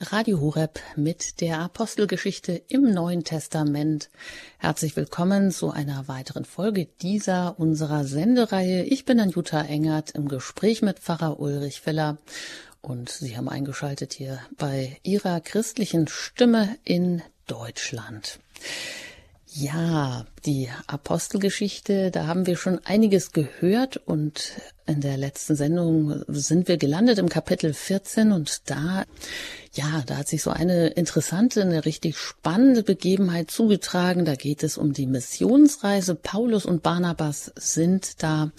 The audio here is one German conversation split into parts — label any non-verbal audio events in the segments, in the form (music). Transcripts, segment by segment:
Radio Horeb mit der Apostelgeschichte im Neuen Testament. Herzlich willkommen zu einer weiteren Folge dieser unserer Sendereihe. Ich bin Anjuta Engert im Gespräch mit Pfarrer Ulrich Filler und Sie haben eingeschaltet hier bei Ihrer christlichen Stimme in Deutschland. Ja, die Apostelgeschichte, da haben wir schon einiges gehört und in der letzten Sendung sind wir gelandet im Kapitel 14 und da, ja, da hat sich so eine interessante, eine richtig spannende Begebenheit zugetragen. Da geht es um die Missionsreise. Paulus und Barnabas sind da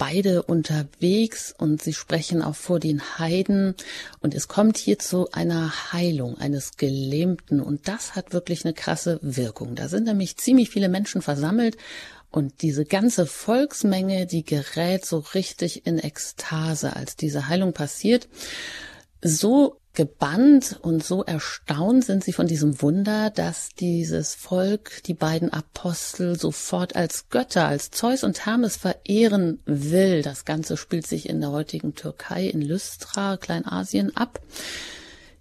beide unterwegs und sie sprechen auch vor den Heiden und es kommt hier zu einer Heilung eines Gelähmten und das hat wirklich eine krasse Wirkung. Da sind nämlich ziemlich viele Menschen versammelt und diese ganze Volksmenge, die gerät so richtig in Ekstase, als diese Heilung passiert. So gebannt und so erstaunt sind sie von diesem Wunder, dass dieses Volk die beiden Apostel sofort als Götter, als Zeus und Hermes verehren will. Das Ganze spielt sich in der heutigen Türkei, in Lystra, Kleinasien ab.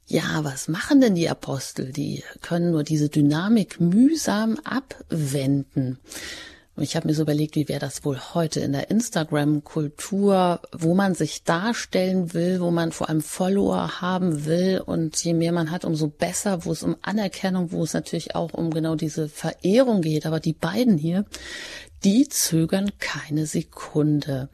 Ja, was machen denn die Apostel? Die können nur diese Dynamik mühsam abwenden. Und ich habe mir so überlegt, wie wäre das wohl heute in der Instagram-Kultur, wo man sich darstellen will, wo man vor allem Follower haben will. Und je mehr man hat, umso besser, wo es um Anerkennung, wo es natürlich auch um genau diese Verehrung geht. Aber die beiden hier, die zögern keine Sekunde,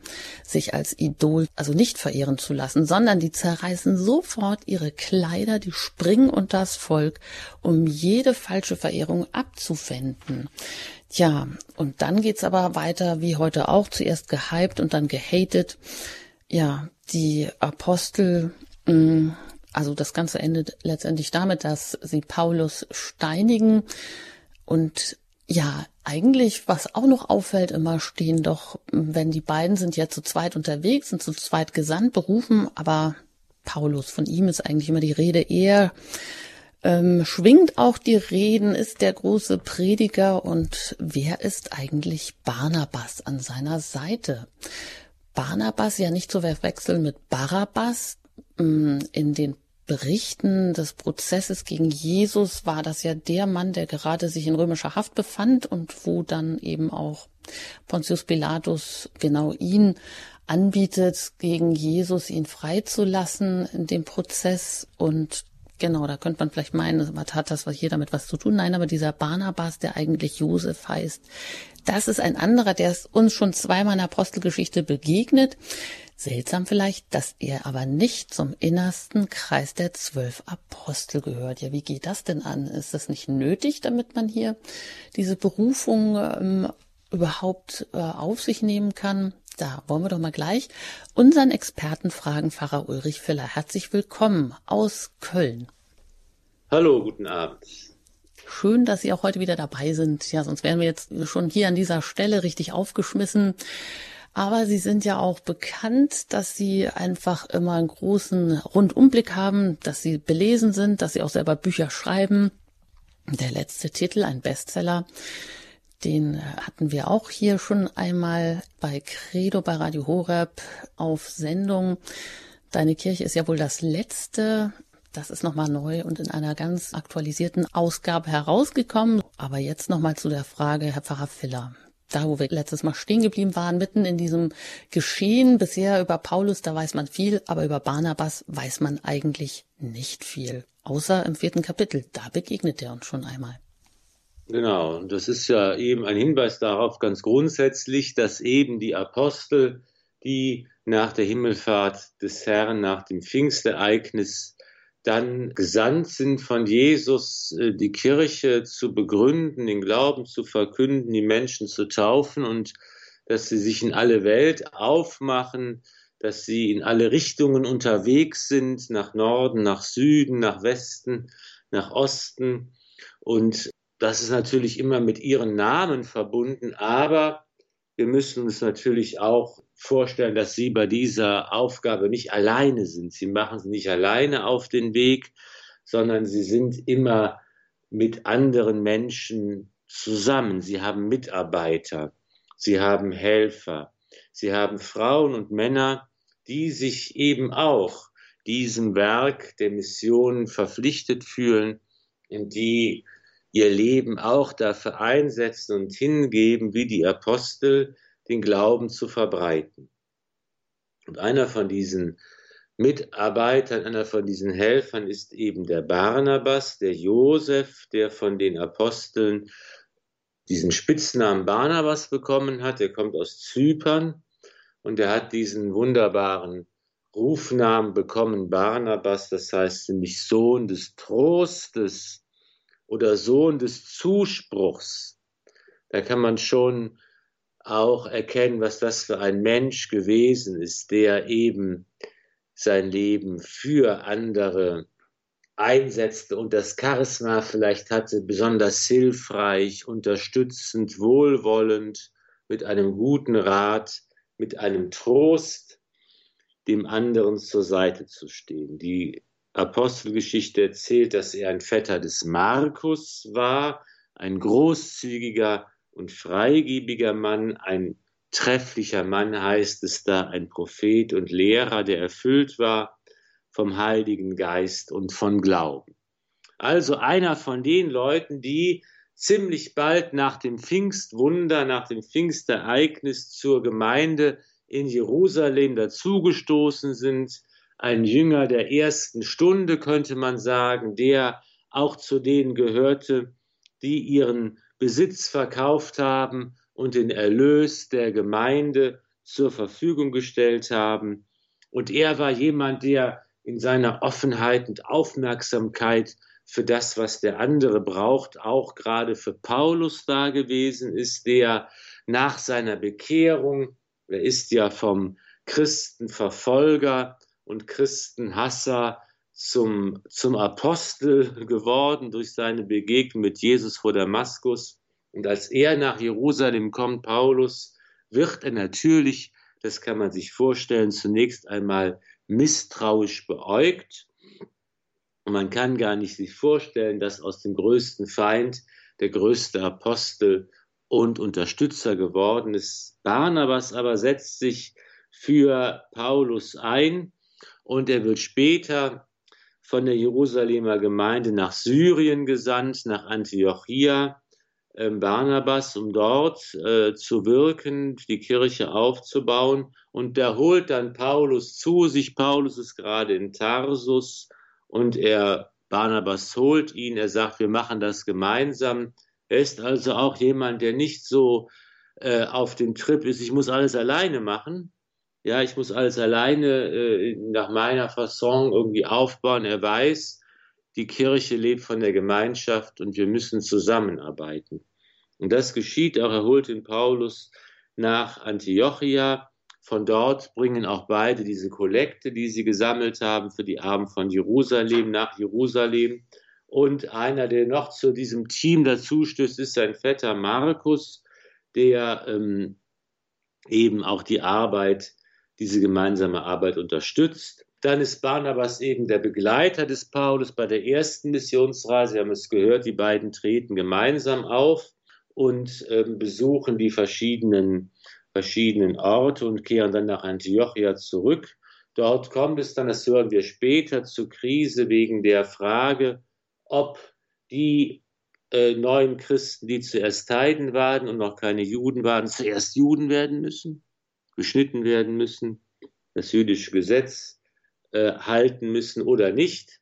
sich als Idol, also nicht verehren zu lassen, sondern die zerreißen sofort ihre Kleider, die springen unter das Volk, um jede falsche Verehrung abzuwenden. Ja, und dann geht's aber weiter wie heute auch, zuerst gehypt und dann gehatet. Ja, die Apostel, mm, also das Ganze endet letztendlich damit, dass sie Paulus steinigen und ja, eigentlich, was auch noch auffällt, immer stehen doch, wenn die beiden sind ja zu zweit unterwegs, sind zu zweit gesandt, berufen, aber Paulus, von ihm ist eigentlich immer die Rede eher ähm, schwingt auch die Reden, ist der große Prediger und wer ist eigentlich Barnabas an seiner Seite? Barnabas ja nicht zu verwechseln mit Barabbas. Mm, in den Berichten des Prozesses gegen Jesus war das ja der Mann, der gerade sich in römischer Haft befand und wo dann eben auch Pontius Pilatus genau ihn anbietet, gegen Jesus ihn freizulassen in dem Prozess und Genau, da könnte man vielleicht meinen, was hat das was hier damit was zu tun? Nein, aber dieser Barnabas, der eigentlich Josef heißt, das ist ein anderer, der ist uns schon zweimal in der Apostelgeschichte begegnet. Seltsam vielleicht, dass er aber nicht zum innersten Kreis der zwölf Apostel gehört. Ja, wie geht das denn an? Ist das nicht nötig, damit man hier diese Berufung ähm, überhaupt äh, auf sich nehmen kann? Da wollen wir doch mal gleich unseren Experten fragen, Pfarrer Ulrich Filler. Herzlich willkommen aus Köln. Hallo, guten Abend. Schön, dass Sie auch heute wieder dabei sind. Ja, sonst wären wir jetzt schon hier an dieser Stelle richtig aufgeschmissen. Aber Sie sind ja auch bekannt, dass Sie einfach immer einen großen Rundumblick haben, dass Sie belesen sind, dass Sie auch selber Bücher schreiben. Der letzte Titel, ein Bestseller, den hatten wir auch hier schon einmal bei Credo bei Radio Horeb auf Sendung. Deine Kirche ist ja wohl das letzte. Das ist nochmal neu und in einer ganz aktualisierten Ausgabe herausgekommen. Aber jetzt nochmal zu der Frage, Herr Pfarrer Filler. Da, wo wir letztes Mal stehen geblieben waren, mitten in diesem Geschehen, bisher über Paulus, da weiß man viel, aber über Barnabas weiß man eigentlich nicht viel. Außer im vierten Kapitel, da begegnet er uns schon einmal. Genau, und das ist ja eben ein Hinweis darauf ganz grundsätzlich, dass eben die Apostel, die nach der Himmelfahrt des Herrn, nach dem Pfingstereignis dann gesandt sind von Jesus, äh, die Kirche zu begründen, den Glauben zu verkünden, die Menschen zu taufen und dass sie sich in alle Welt aufmachen, dass sie in alle Richtungen unterwegs sind, nach Norden, nach Süden, nach Westen, nach Osten. Und das ist natürlich immer mit ihren Namen verbunden, aber wir müssen uns natürlich auch vorstellen, dass sie bei dieser Aufgabe nicht alleine sind. Sie machen sie nicht alleine auf den Weg, sondern sie sind immer mit anderen Menschen zusammen. Sie haben Mitarbeiter, sie haben Helfer, sie haben Frauen und Männer, die sich eben auch diesem Werk der Mission verpflichtet fühlen, in die ihr Leben auch dafür einsetzen und hingeben, wie die Apostel, den Glauben zu verbreiten. Und einer von diesen Mitarbeitern, einer von diesen Helfern ist eben der Barnabas, der Josef, der von den Aposteln diesen Spitznamen Barnabas bekommen hat. Er kommt aus Zypern und er hat diesen wunderbaren Rufnamen bekommen, Barnabas, das heißt nämlich Sohn des Trostes oder Sohn des Zuspruchs. Da kann man schon auch erkennen, was das für ein Mensch gewesen ist, der eben sein Leben für andere einsetzte und das Charisma vielleicht hatte, besonders hilfreich, unterstützend, wohlwollend, mit einem guten Rat, mit einem Trost, dem anderen zur Seite zu stehen. Die Apostelgeschichte erzählt, dass er ein Vetter des Markus war, ein großzügiger und freigebiger Mann, ein trefflicher Mann heißt es da, ein Prophet und Lehrer, der erfüllt war vom Heiligen Geist und von Glauben. Also einer von den Leuten, die ziemlich bald nach dem Pfingstwunder, nach dem Pfingstereignis zur Gemeinde in Jerusalem dazugestoßen sind, ein Jünger der ersten Stunde, könnte man sagen, der auch zu denen gehörte, die ihren Besitz verkauft haben und den Erlös der Gemeinde zur Verfügung gestellt haben. Und er war jemand, der in seiner Offenheit und Aufmerksamkeit für das, was der andere braucht, auch gerade für Paulus da gewesen ist, der nach seiner Bekehrung, er ist ja vom Christenverfolger und Christenhasser zum, zum Apostel geworden durch seine Begegnung mit Jesus vor Damaskus. Und als er nach Jerusalem kommt, Paulus, wird er natürlich, das kann man sich vorstellen, zunächst einmal misstrauisch beäugt. Und man kann gar nicht sich vorstellen, dass aus dem größten Feind der größte Apostel und Unterstützer geworden ist. Barnabas aber setzt sich für Paulus ein und er wird später von der Jerusalemer Gemeinde nach Syrien gesandt, nach Antiochia, äh, Barnabas, um dort äh, zu wirken, die Kirche aufzubauen. Und da holt dann Paulus zu sich. Paulus ist gerade in Tarsus und er, Barnabas holt ihn. Er sagt, wir machen das gemeinsam. Er ist also auch jemand, der nicht so äh, auf dem Trip ist, ich muss alles alleine machen, ja, ich muss alles alleine äh, nach meiner Fasson irgendwie aufbauen. Er weiß, die Kirche lebt von der Gemeinschaft und wir müssen zusammenarbeiten. Und das geschieht auch. Er holt den Paulus nach Antiochia. Von dort bringen auch beide diese Kollekte, die sie gesammelt haben für die Armen von Jerusalem, nach Jerusalem. Und einer, der noch zu diesem Team dazustößt, ist sein Vetter Markus, der ähm, eben auch die Arbeit diese gemeinsame Arbeit unterstützt. Dann ist Barnabas eben der Begleiter des Paulus bei der ersten Missionsreise. Wir haben es gehört, die beiden treten gemeinsam auf und äh, besuchen die verschiedenen, verschiedenen Orte und kehren dann nach Antiochia zurück. Dort kommt es dann, das hören wir später, zur Krise wegen der Frage, ob die äh, neuen Christen, die zuerst Heiden waren und noch keine Juden waren, zuerst Juden werden müssen geschnitten werden müssen, das jüdische Gesetz äh, halten müssen oder nicht.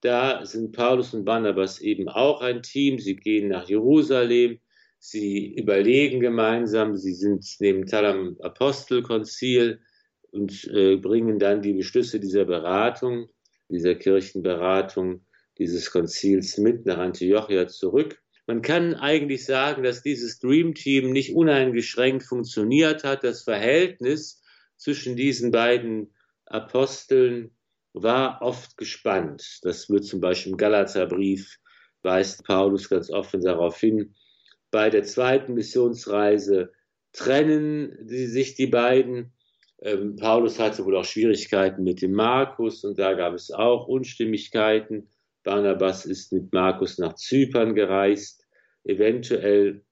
Da sind Paulus und Barnabas eben auch ein Team. Sie gehen nach Jerusalem, sie überlegen gemeinsam, sie sind neben Tal am Apostelkonzil und äh, bringen dann die Beschlüsse dieser Beratung, dieser Kirchenberatung, dieses Konzils mit nach Antiochia zurück. Man kann eigentlich sagen, dass dieses Dream Team nicht uneingeschränkt funktioniert hat. Das Verhältnis zwischen diesen beiden Aposteln war oft gespannt. Das wird zum Beispiel im Galaterbrief weist Paulus ganz offen darauf hin. Bei der zweiten Missionsreise trennen sie sich die beiden. Ähm, Paulus hatte wohl auch Schwierigkeiten mit dem Markus und da gab es auch Unstimmigkeiten. Barnabas ist mit Markus nach Zypern gereist. Eventuell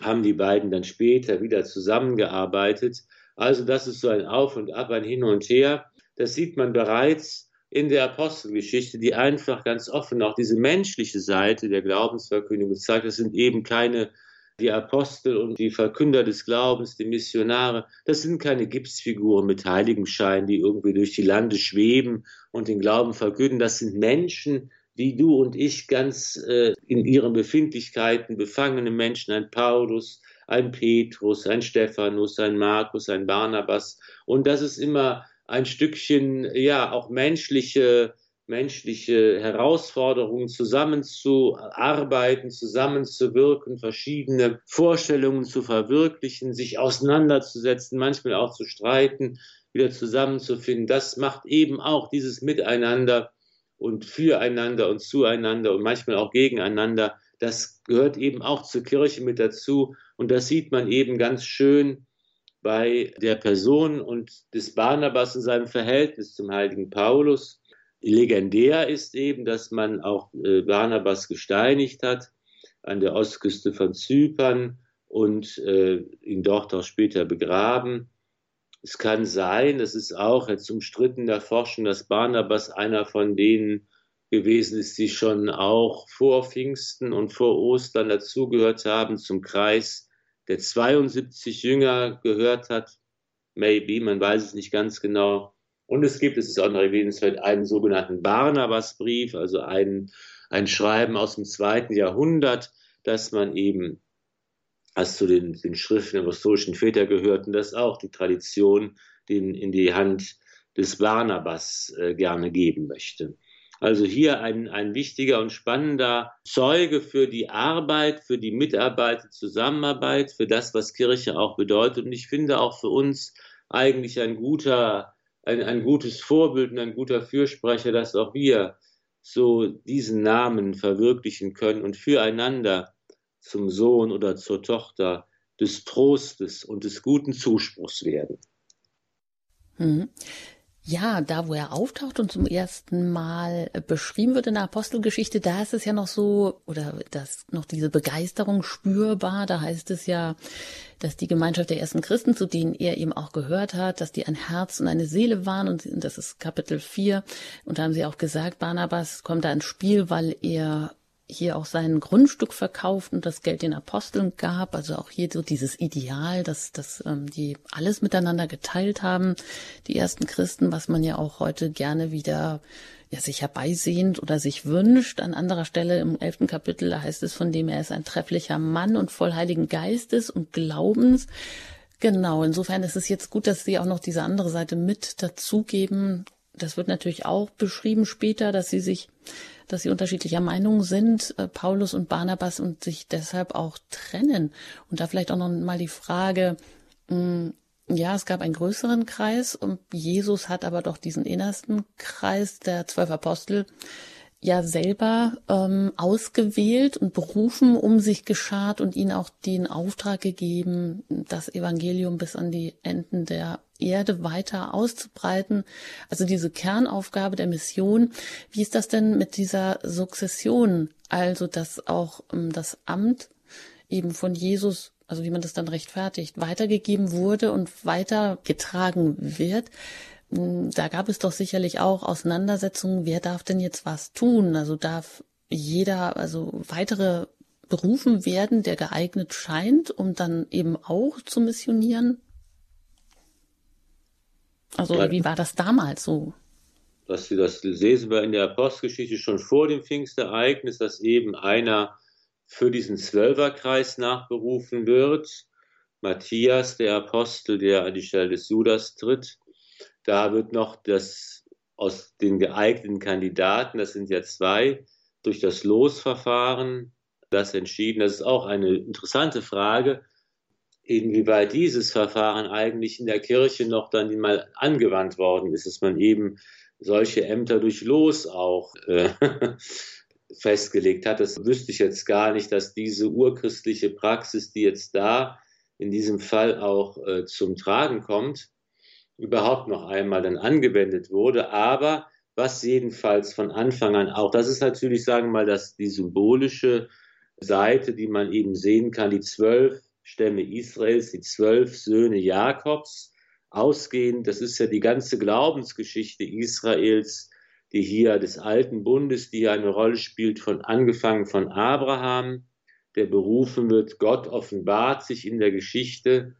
haben die beiden dann später wieder zusammengearbeitet. Also das ist so ein Auf und Ab, ein Hin und Her. das sieht man bereits in der Apostelgeschichte, die einfach ganz offen auch diese menschliche Seite der Glaubensverkündigung zeigt. Das sind eben keine die Apostel und die Verkünder des Glaubens, die Missionare, das sind keine Gipsfiguren mit Heiligenschein, die irgendwie durch die Lande schweben und den Glauben verkünden. Das sind Menschen, wie du und ich, ganz äh, in ihren Befindlichkeiten befangene Menschen, ein Paulus, ein Petrus, ein Stephanus, ein Markus, ein Barnabas. Und das ist immer ein Stückchen, ja, auch menschliche menschliche Herausforderungen zusammenzuarbeiten, zusammenzuwirken, verschiedene Vorstellungen zu verwirklichen, sich auseinanderzusetzen, manchmal auch zu streiten, wieder zusammenzufinden. Das macht eben auch dieses Miteinander und füreinander und zueinander und manchmal auch gegeneinander. Das gehört eben auch zur Kirche mit dazu. Und das sieht man eben ganz schön bei der Person und des Barnabas in seinem Verhältnis zum heiligen Paulus. Legendär ist eben, dass man auch äh, Barnabas gesteinigt hat an der Ostküste von Zypern und äh, ihn dort auch später begraben. Es kann sein, das ist auch jetzt umstritten der Forschung, dass Barnabas einer von denen gewesen ist, die schon auch vor Pfingsten und vor Ostern dazugehört haben, zum Kreis der 72 Jünger gehört hat. Maybe, man weiß es nicht ganz genau. Und es gibt, es ist auch noch erwähnenswert, einen sogenannten Barnabasbrief, also ein, ein Schreiben aus dem zweiten Jahrhundert, dass man eben, als zu den, den Schriften der apostolischen Väter gehörten, dass auch die Tradition den in die Hand des Barnabas äh, gerne geben möchte. Also hier ein, ein wichtiger und spannender Zeuge für die Arbeit, für die Mitarbeit, Zusammenarbeit, für das, was Kirche auch bedeutet. Und ich finde auch für uns eigentlich ein guter ein, ein gutes Vorbild und ein guter Fürsprecher, dass auch wir so diesen Namen verwirklichen können und füreinander zum Sohn oder zur Tochter des Trostes und des guten Zuspruchs werden. Mhm. Ja, da wo er auftaucht und zum ersten Mal beschrieben wird in der Apostelgeschichte, da ist es ja noch so, oder das noch diese Begeisterung spürbar. Da heißt es ja, dass die Gemeinschaft der ersten Christen, zu denen er eben auch gehört hat, dass die ein Herz und eine Seele waren. Und das ist Kapitel 4. Und da haben sie auch gesagt, Barnabas kommt da ins Spiel, weil er hier auch sein Grundstück verkauft und das Geld den Aposteln gab. Also auch hier so dieses Ideal, dass, dass ähm, die alles miteinander geteilt haben, die ersten Christen, was man ja auch heute gerne wieder ja, sich herbeisehnt oder sich wünscht. An anderer Stelle im elften Kapitel, da heißt es von dem, er ist ein trefflicher Mann und voll Heiligen Geistes und Glaubens. Genau, insofern ist es jetzt gut, dass Sie auch noch diese andere Seite mit dazugeben. Das wird natürlich auch beschrieben später, dass Sie sich dass sie unterschiedlicher Meinung sind, äh, Paulus und Barnabas, und sich deshalb auch trennen. Und da vielleicht auch noch mal die Frage, mh, hm, ja, es gab einen größeren Kreis und Jesus hat aber doch diesen innersten Kreis der zwölf Apostel ja selber ähm, ausgewählt und berufen, um sich geschart und ihnen auch den Auftrag gegeben, das Evangelium bis an die Enden der Erde weiter auszubreiten. Also diese Kernaufgabe der Mission. Wie ist das denn mit dieser Sukzession? Also, dass auch ähm, das Amt eben von Jesus, also wie man das dann rechtfertigt, weitergegeben wurde und weitergetragen wird. Hm, da gab es doch sicherlich auch Auseinandersetzungen, wer darf denn jetzt was tun? Also darf jeder, also weitere berufen werden, der geeignet scheint, um dann eben auch zu missionieren? Also ja, wie war das damals so? Das, das lesen wir in der Apostelgeschichte schon vor dem Pfingstereignis, dass eben einer für diesen Zwölferkreis nachberufen wird. Matthias, der Apostel, der an die Stelle des Judas tritt. Da wird noch das aus den geeigneten Kandidaten, das sind ja zwei, durch das Losverfahren das entschieden. Das ist auch eine interessante Frage, inwieweit dieses Verfahren eigentlich in der Kirche noch dann mal angewandt worden ist, dass man eben solche Ämter durch Los auch äh, (laughs) festgelegt hat. Das wüsste ich jetzt gar nicht, dass diese urchristliche Praxis, die jetzt da in diesem Fall auch äh, zum Tragen kommt, überhaupt noch einmal dann angewendet wurde. Aber was jedenfalls von Anfang an auch, das ist natürlich, sagen wir mal, dass die symbolische Seite, die man eben sehen kann, die zwölf Stämme Israels, die zwölf Söhne Jakobs, ausgehend, das ist ja die ganze Glaubensgeschichte Israels, die hier des alten Bundes, die hier eine Rolle spielt, von angefangen von Abraham, der berufen wird, Gott offenbart sich in der Geschichte,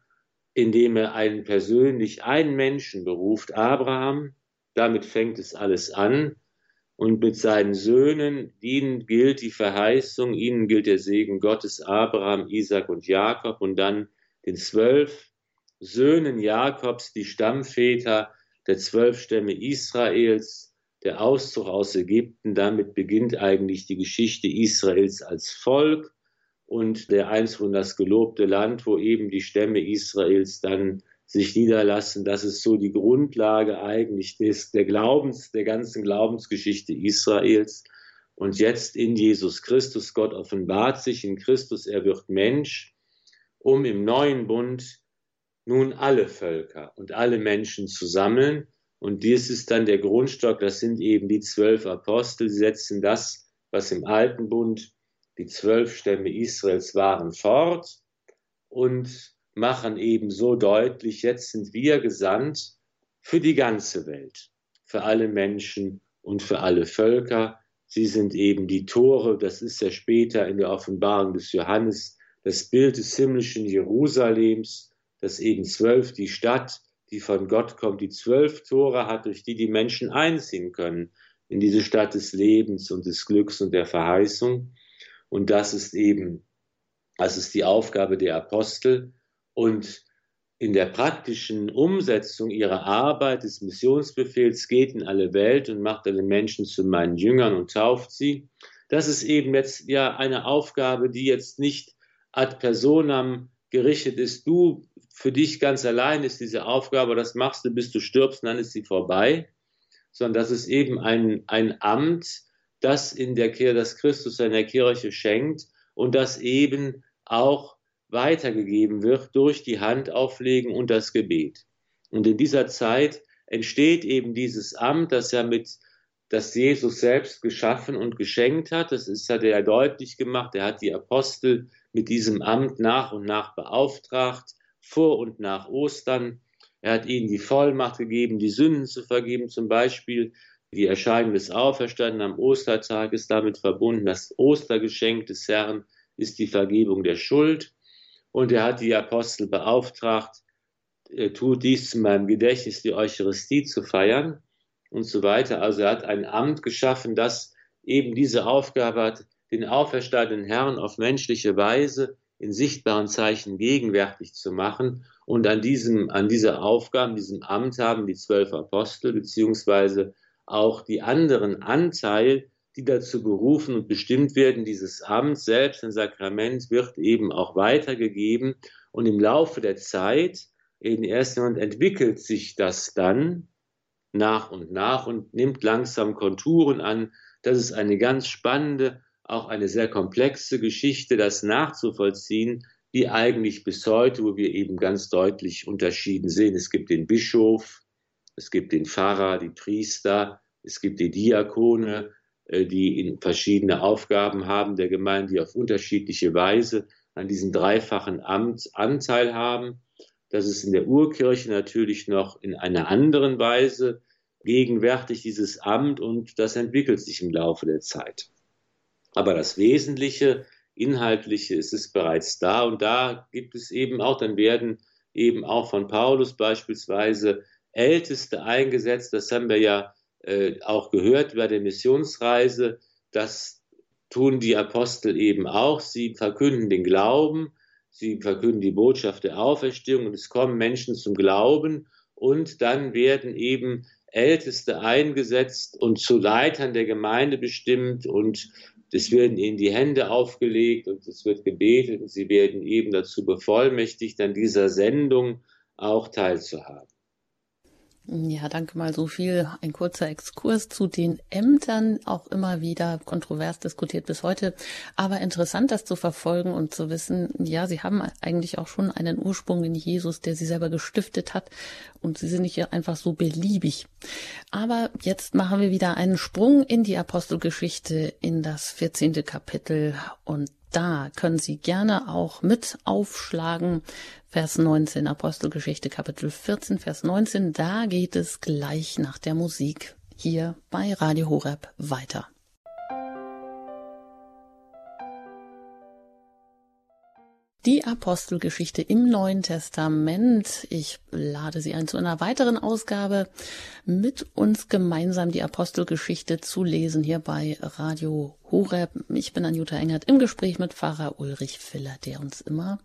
indem er einen persönlich einen Menschen beruft, Abraham, damit fängt es alles an, und mit seinen Söhnen, ihnen gilt die Verheißung, ihnen gilt der Segen Gottes, Abraham, Isaac und Jakob. Und dann den zwölf Söhnen Jakobs, die Stammväter der zwölf Stämme Israels, der Auszug aus Ägypten, damit beginnt eigentlich die Geschichte Israels als Volk und der Einzug in das gelobte Land, wo eben die Stämme Israels dann sich niederlassen. Das ist so die Grundlage eigentlich des, der Glaubens, der ganzen Glaubensgeschichte Israels. Und jetzt in Jesus Christus, Gott offenbart sich in Christus, er wird Mensch, um im neuen Bund nun alle Völker und alle Menschen zu sammeln. Und dies ist dann der Grundstock, das sind eben die zwölf Apostel, sie setzen das, was im alten Bund die zwölf Stämme Israels waren, fort und machen eben so deutlich, jetzt sind wir gesandt für die ganze Welt, für alle Menschen und für alle Völker. Sie sind eben die Tore, das ist ja später in der Offenbarung des Johannes das Bild des himmlischen Jerusalems, das eben zwölf, die Stadt, die von Gott kommt, die zwölf Tore hat, durch die die Menschen einziehen können in diese Stadt des Lebens und des Glücks und der Verheißung. Und das ist eben, das ist die Aufgabe der Apostel, und in der praktischen Umsetzung ihrer Arbeit des Missionsbefehls geht in alle Welt und macht alle Menschen zu meinen Jüngern und tauft sie. Das ist eben jetzt ja eine Aufgabe, die jetzt nicht ad personam gerichtet ist. Du, für dich ganz allein ist diese Aufgabe, das machst du, bis du stirbst, und dann ist sie vorbei. Sondern das ist eben ein, ein Amt, das in der das Christus seiner Kirche schenkt und das eben auch weitergegeben wird durch die Handauflegen und das Gebet. Und in dieser Zeit entsteht eben dieses Amt, das ja mit, das Jesus selbst geschaffen und geschenkt hat. Das ist, hat er ja deutlich gemacht. Er hat die Apostel mit diesem Amt nach und nach beauftragt, vor und nach Ostern. Er hat ihnen die Vollmacht gegeben, die Sünden zu vergeben, zum Beispiel. Die Erscheinung des Auferstandenen am Ostertag ist damit verbunden. Das Ostergeschenk des Herrn ist die Vergebung der Schuld. Und er hat die Apostel beauftragt, äh, tut dies zu meinem Gedächtnis, die Eucharistie zu feiern und so weiter. Also er hat ein Amt geschaffen, das eben diese Aufgabe hat, den auferstandenen Herrn auf menschliche Weise in sichtbaren Zeichen gegenwärtig zu machen. Und an diesem, an dieser Aufgabe, diesem Amt haben die zwölf Apostel beziehungsweise auch die anderen Anteil, die dazu berufen und bestimmt werden. Dieses Amt selbst, ein Sakrament, wird eben auch weitergegeben. Und im Laufe der Zeit, in erster Moment, entwickelt sich das dann nach und nach und nimmt langsam Konturen an. Das ist eine ganz spannende, auch eine sehr komplexe Geschichte, das nachzuvollziehen, die eigentlich bis heute, wo wir eben ganz deutlich unterschieden sehen. Es gibt den Bischof, es gibt den Pfarrer, die Priester, es gibt die Diakone, äh, die verschiedene Aufgaben haben der Gemeinde, die auf unterschiedliche Weise an diesem dreifachen Amt Anteil haben. Das ist in der Urkirche natürlich noch in einer anderen Weise gegenwärtig, dieses Amt, und das entwickelt sich im Laufe der Zeit. Aber das Wesentliche, Inhaltliche ist es bereits da und da gibt es eben auch, dann werden eben auch von Paulus beispielsweise Älteste eingesetzt. Das haben wir ja äh, auch gehört bei der Missionsreise. Das tun die Apostel eben auch. Sie verkünden den Glauben, sie verkünden die Botschaft der Auferstehung und es kommen Menschen zum Glauben und dann werden eben Älteste eingesetzt und zu Leitern der Gemeinde bestimmt und es werden ihnen die Hände aufgelegt und es wird gebetet und sie werden eben dazu bevollmächtigt, an dieser Sendung auch teilzuhaben. Ja, danke mal so viel. Ein kurzer Exkurs zu den Ämtern, auch immer wieder kontrovers diskutiert bis heute. Aber interessant, das zu verfolgen und zu wissen, ja, sie haben eigentlich auch schon einen Ursprung in Jesus, der sie selber gestiftet hat. Und sie sind nicht einfach so beliebig. Aber jetzt machen wir wieder einen Sprung in die Apostelgeschichte, in das 14. Kapitel. Und da können Sie gerne auch mit aufschlagen. Vers 19, Apostelgeschichte Kapitel 14, Vers 19, da geht es gleich nach der Musik hier bei Radio Horeb weiter. Die Apostelgeschichte im Neuen Testament. Ich lade Sie ein zu einer weiteren Ausgabe, mit uns gemeinsam die Apostelgeschichte zu lesen hier bei Radio Horeb. Ich bin Anjuta Engert im Gespräch mit Pfarrer Ulrich Filler, der uns immer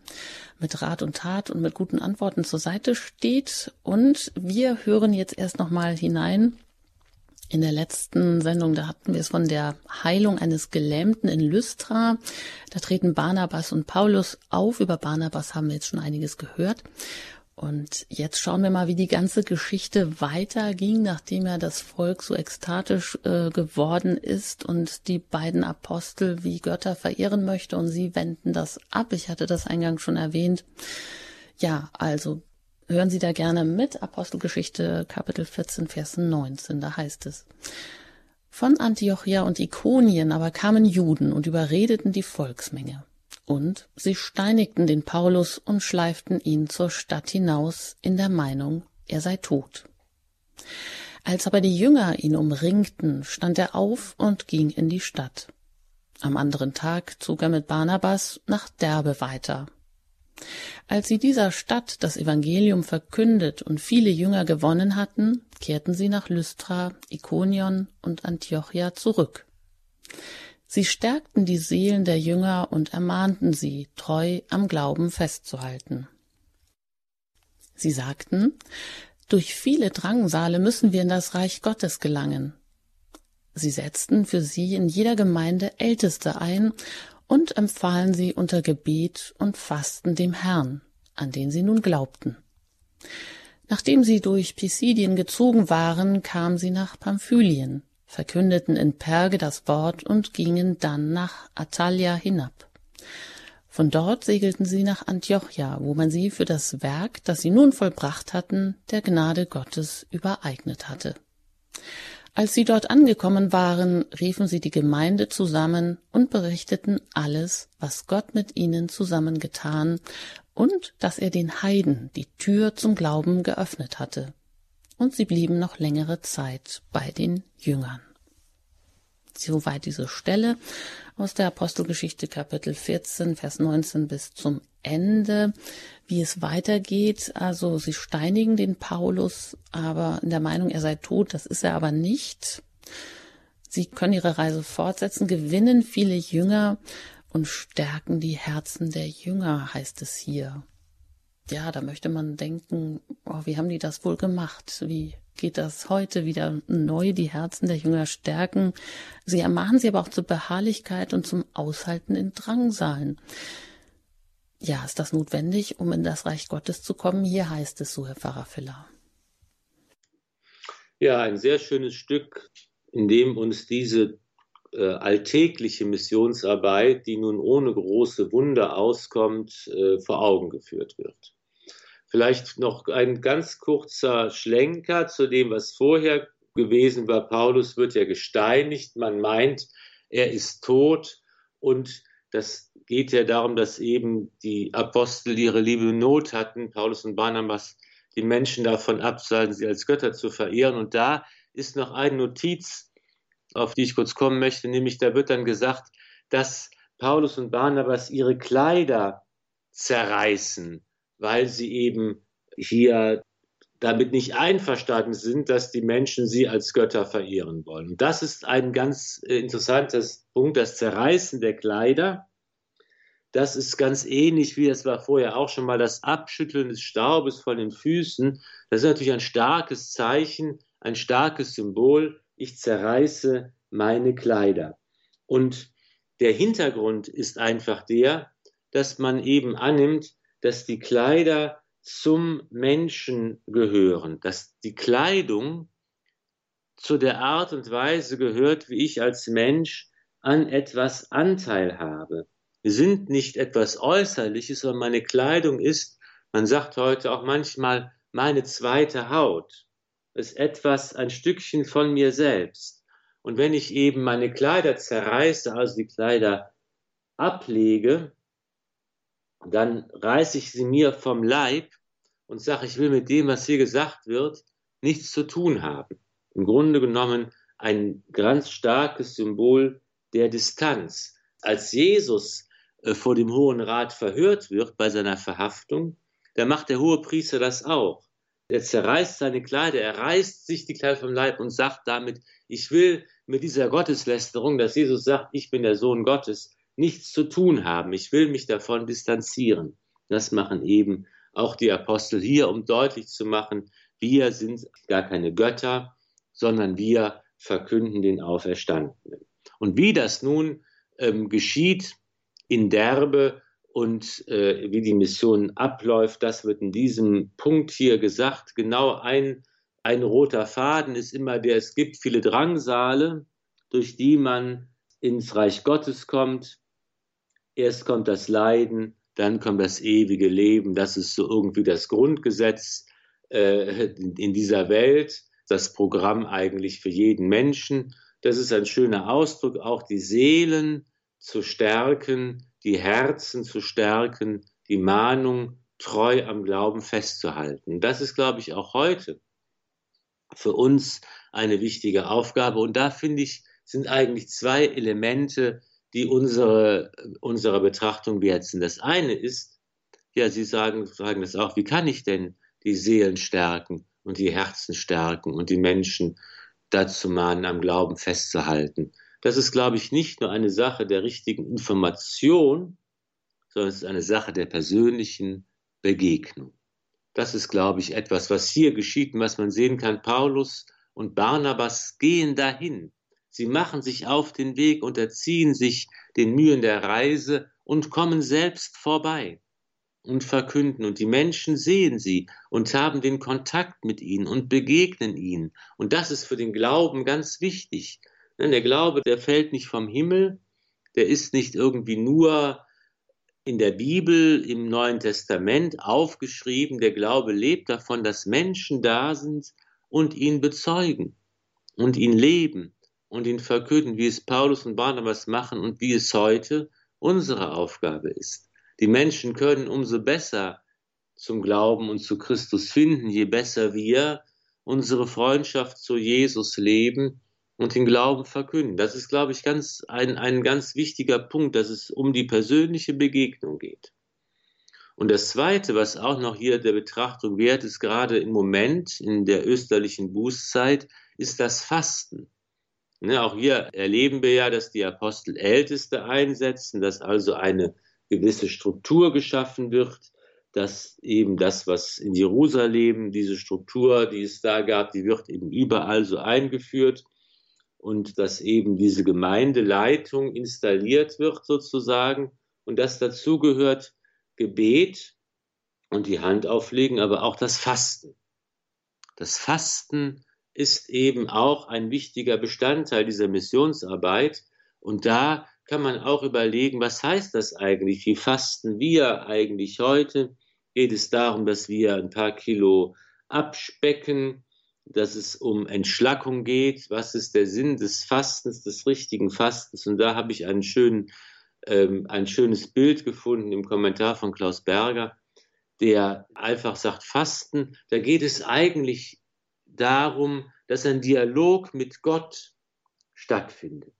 mit Rat und Tat und mit guten Antworten zur Seite steht. Und wir hören jetzt erst nochmal hinein in der letzten Sendung, da hatten wir es von der Heilung eines Gelähmten in Lystra. Da treten Barnabas und Paulus auf. Über Barnabas haben wir jetzt schon einiges gehört. Und jetzt schauen wir mal, wie die ganze Geschichte weiterging, nachdem ja das Volk so ekstatisch äh, geworden ist und die beiden Apostel wie Götter verehren möchte und sie wenden das ab. Ich hatte das eingangs schon erwähnt. Ja, also Hören Sie da gerne mit. Apostelgeschichte Kapitel 14, Vers 19, da heißt es. Von Antiochia und Ikonien aber kamen Juden und überredeten die Volksmenge. Und sie steinigten den Paulus und schleiften ihn zur Stadt hinaus in der Meinung, er sei tot. Als aber die Jünger ihn umringten, stand er auf und ging in die Stadt. Am anderen Tag zog er mit Barnabas nach Derbe weiter als sie dieser Stadt das Evangelium verkündet und viele Jünger gewonnen hatten, kehrten sie nach Lystra, Ikonion und Antiochia zurück. Sie stärkten die Seelen der Jünger und ermahnten sie, treu am Glauben festzuhalten. Sie sagten, durch viele Drangsale müssen wir in das Reich Gottes gelangen. Sie setzten für sie in jeder Gemeinde Älteste ein und empfahlen sie unter Gebet und Fasten dem Herrn, an den sie nun glaubten. Nachdem sie durch Pisidien gezogen waren, kamen sie nach Pamphylien, verkündeten in Perge das Wort und gingen dann nach Atalia hinab. Von dort segelten sie nach Antiochia, wo man sie für das Werk, das sie nun vollbracht hatten, der Gnade Gottes übereignet hatte. Als sie dort angekommen waren, riefen sie die Gemeinde zusammen und berichteten alles, was Gott mit ihnen zusammengetan und dass er den Heiden die Tür zum Glauben geöffnet hatte. Und sie blieben noch längere Zeit bei den Jüngern. Soweit diese Stelle aus der Apostelgeschichte Kapitel 14, Vers 19 bis zum Ende, wie es weitergeht. Also sie steinigen den Paulus, aber in der Meinung, er sei tot, das ist er aber nicht. Sie können ihre Reise fortsetzen, gewinnen viele Jünger und stärken die Herzen der Jünger, heißt es hier. Ja, da möchte man denken, oh, wie haben die das wohl gemacht? Wie geht das heute wieder neu die Herzen der Jünger stärken? Sie ermahnen sie aber auch zur Beharrlichkeit und zum Aushalten in Drangsalen. Ja, ist das notwendig, um in das Reich Gottes zu kommen? Hier heißt es so, Herr Pfarrer Filler. Ja, ein sehr schönes Stück, in dem uns diese äh, alltägliche Missionsarbeit, die nun ohne große Wunder auskommt, äh, vor Augen geführt wird. Vielleicht noch ein ganz kurzer Schlenker zu dem, was vorher gewesen war. Paulus wird ja gesteinigt. Man meint, er ist tot und das geht ja darum, dass eben die Apostel ihre liebe Not hatten, Paulus und Barnabas, die Menschen davon abzuhalten, sie als Götter zu verehren. Und da ist noch eine Notiz, auf die ich kurz kommen möchte, nämlich da wird dann gesagt, dass Paulus und Barnabas ihre Kleider zerreißen, weil sie eben hier damit nicht einverstanden sind, dass die Menschen sie als Götter verehren wollen. Das ist ein ganz interessanter Punkt, das Zerreißen der Kleider. Das ist ganz ähnlich wie es war vorher auch schon mal das Abschütteln des Staubes von den Füßen. Das ist natürlich ein starkes Zeichen, ein starkes Symbol. Ich zerreiße meine Kleider. Und der Hintergrund ist einfach der, dass man eben annimmt, dass die Kleider zum Menschen gehören, dass die Kleidung zu der Art und Weise gehört, wie ich als Mensch an etwas Anteil habe. Sind nicht etwas Äußerliches, sondern meine Kleidung ist, man sagt heute auch manchmal, meine zweite Haut. ist etwas, ein Stückchen von mir selbst. Und wenn ich eben meine Kleider zerreiße, also die Kleider ablege, dann reiße ich sie mir vom Leib und sage, ich will mit dem, was hier gesagt wird, nichts zu tun haben. Im Grunde genommen ein ganz starkes Symbol der Distanz. Als Jesus vor dem Hohen Rat verhört wird bei seiner Verhaftung, da macht der hohe Priester das auch. Er zerreißt seine Kleider, er reißt sich die Kleider vom Leib und sagt damit, ich will mit dieser Gotteslästerung, dass Jesus sagt, ich bin der Sohn Gottes, nichts zu tun haben. Ich will mich davon distanzieren. Das machen eben auch die Apostel hier, um deutlich zu machen, wir sind gar keine Götter, sondern wir verkünden den Auferstandenen. Und wie das nun ähm, geschieht in Derbe und äh, wie die Mission abläuft, das wird in diesem Punkt hier gesagt. Genau ein, ein roter Faden ist immer der, es gibt viele Drangsale, durch die man ins Reich Gottes kommt. Erst kommt das Leiden, dann kommt das ewige Leben. Das ist so irgendwie das Grundgesetz äh, in dieser Welt, das Programm eigentlich für jeden Menschen. Das ist ein schöner Ausdruck, auch die Seelen zu stärken, die Herzen zu stärken, die Mahnung treu am Glauben festzuhalten. Das ist, glaube ich, auch heute für uns eine wichtige Aufgabe. Und da finde ich, sind eigentlich zwei Elemente, die unsere, unsere Betrachtung wert sind. Das eine ist, ja, Sie sagen, sagen das auch, wie kann ich denn die Seelen stärken und die Herzen stärken und die Menschen dazu mahnen, am Glauben festzuhalten? Das ist, glaube ich, nicht nur eine Sache der richtigen Information, sondern es ist eine Sache der persönlichen Begegnung. Das ist, glaube ich, etwas, was hier geschieht und was man sehen kann. Paulus und Barnabas gehen dahin. Sie machen sich auf den Weg, unterziehen sich den Mühen der Reise und kommen selbst vorbei und verkünden. Und die Menschen sehen sie und haben den Kontakt mit ihnen und begegnen ihnen. Und das ist für den Glauben ganz wichtig. Nein, der Glaube, der fällt nicht vom Himmel, der ist nicht irgendwie nur in der Bibel, im Neuen Testament aufgeschrieben. Der Glaube lebt davon, dass Menschen da sind und ihn bezeugen und ihn leben und ihn verkünden, wie es Paulus und Barnabas machen und wie es heute unsere Aufgabe ist. Die Menschen können umso besser zum Glauben und zu Christus finden, je besser wir unsere Freundschaft zu Jesus leben und den Glauben verkünden. Das ist, glaube ich, ganz, ein, ein ganz wichtiger Punkt, dass es um die persönliche Begegnung geht. Und das Zweite, was auch noch hier der Betrachtung wert ist, gerade im Moment in der österlichen Bußzeit, ist das Fasten. Ne, auch hier erleben wir ja, dass die Apostel Älteste einsetzen, dass also eine gewisse Struktur geschaffen wird, dass eben das, was in Jerusalem, diese Struktur, die es da gab, die wird eben überall so eingeführt und dass eben diese Gemeindeleitung installiert wird sozusagen und dass dazu gehört Gebet und die Hand auflegen, aber auch das Fasten. Das Fasten ist eben auch ein wichtiger Bestandteil dieser Missionsarbeit und da kann man auch überlegen, was heißt das eigentlich? Wie fasten wir eigentlich heute? Geht es darum, dass wir ein paar Kilo abspecken? Dass es um Entschlackung geht. Was ist der Sinn des Fastens, des richtigen Fastens? Und da habe ich einen schönen, ähm, ein schönes Bild gefunden im Kommentar von Klaus Berger, der einfach sagt, Fasten, da geht es eigentlich darum, dass ein Dialog mit Gott stattfindet.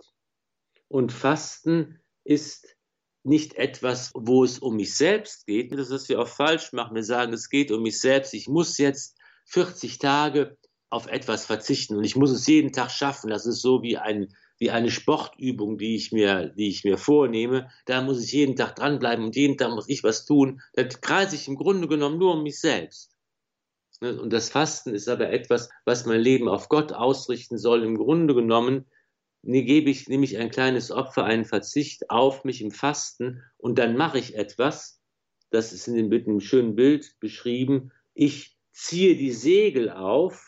Und Fasten ist nicht etwas, wo es um mich selbst geht. Das ist, was wir auch falsch machen. Wir sagen, es geht um mich selbst. Ich muss jetzt 40 Tage auf etwas verzichten und ich muss es jeden Tag schaffen. Das ist so wie ein wie eine Sportübung, die ich mir, die ich mir vornehme. Da muss ich jeden Tag dranbleiben und jeden Tag muss ich was tun. Da kreise ich im Grunde genommen nur um mich selbst. Ne, und das Fasten ist aber etwas, was mein Leben auf Gott ausrichten soll. Im Grunde genommen ne, gebe ich nämlich ein kleines Opfer, einen Verzicht auf mich im Fasten und dann mache ich etwas. Das ist in dem, in dem schönen Bild beschrieben. Ich ziehe die Segel auf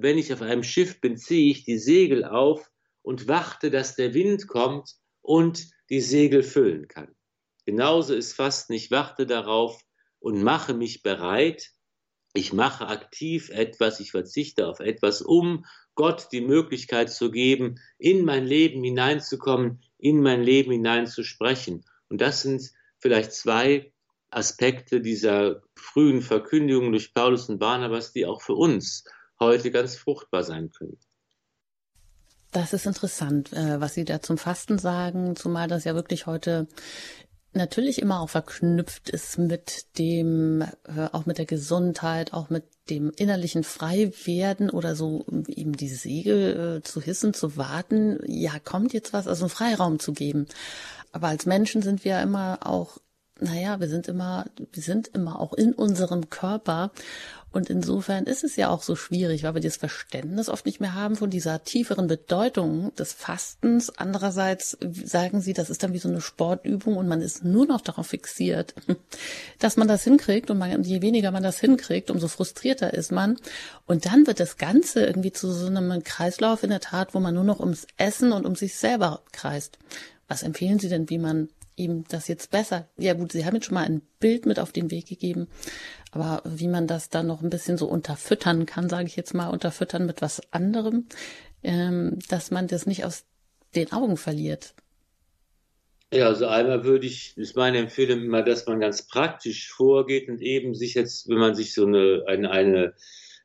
wenn ich auf einem Schiff bin, ziehe ich die Segel auf und warte, dass der Wind kommt und die Segel füllen kann. Genauso ist Fasten, ich warte darauf und mache mich bereit. Ich mache aktiv etwas, ich verzichte auf etwas, um Gott die Möglichkeit zu geben, in mein Leben hineinzukommen, in mein Leben hineinzusprechen. Und das sind vielleicht zwei Aspekte dieser frühen Verkündigung durch Paulus und Barnabas, die auch für uns heute ganz fruchtbar sein können. Das ist interessant, äh, was Sie da zum Fasten sagen, zumal das ja wirklich heute natürlich immer auch verknüpft ist mit dem, äh, auch mit der Gesundheit, auch mit dem innerlichen Freiwerden oder so, eben die Segel äh, zu hissen, zu warten, ja, kommt jetzt was, also einen Freiraum zu geben. Aber als Menschen sind wir immer auch naja, wir sind immer, wir sind immer auch in unserem Körper. Und insofern ist es ja auch so schwierig, weil wir das Verständnis oft nicht mehr haben von dieser tieferen Bedeutung des Fastens. Andererseits sagen sie, das ist dann wie so eine Sportübung und man ist nur noch darauf fixiert, (laughs) dass man das hinkriegt. Und man, je weniger man das hinkriegt, umso frustrierter ist man. Und dann wird das Ganze irgendwie zu so einem Kreislauf in der Tat, wo man nur noch ums Essen und um sich selber kreist. Was empfehlen Sie denn, wie man ihm das jetzt besser. Ja gut, Sie haben jetzt schon mal ein Bild mit auf den Weg gegeben, aber wie man das dann noch ein bisschen so unterfüttern kann, sage ich jetzt mal, unterfüttern mit was anderem, ähm, dass man das nicht aus den Augen verliert. Ja, also einmal würde ich, ist meine Empfehlung immer, dass man ganz praktisch vorgeht und eben sich jetzt, wenn man sich so eine, eine, eine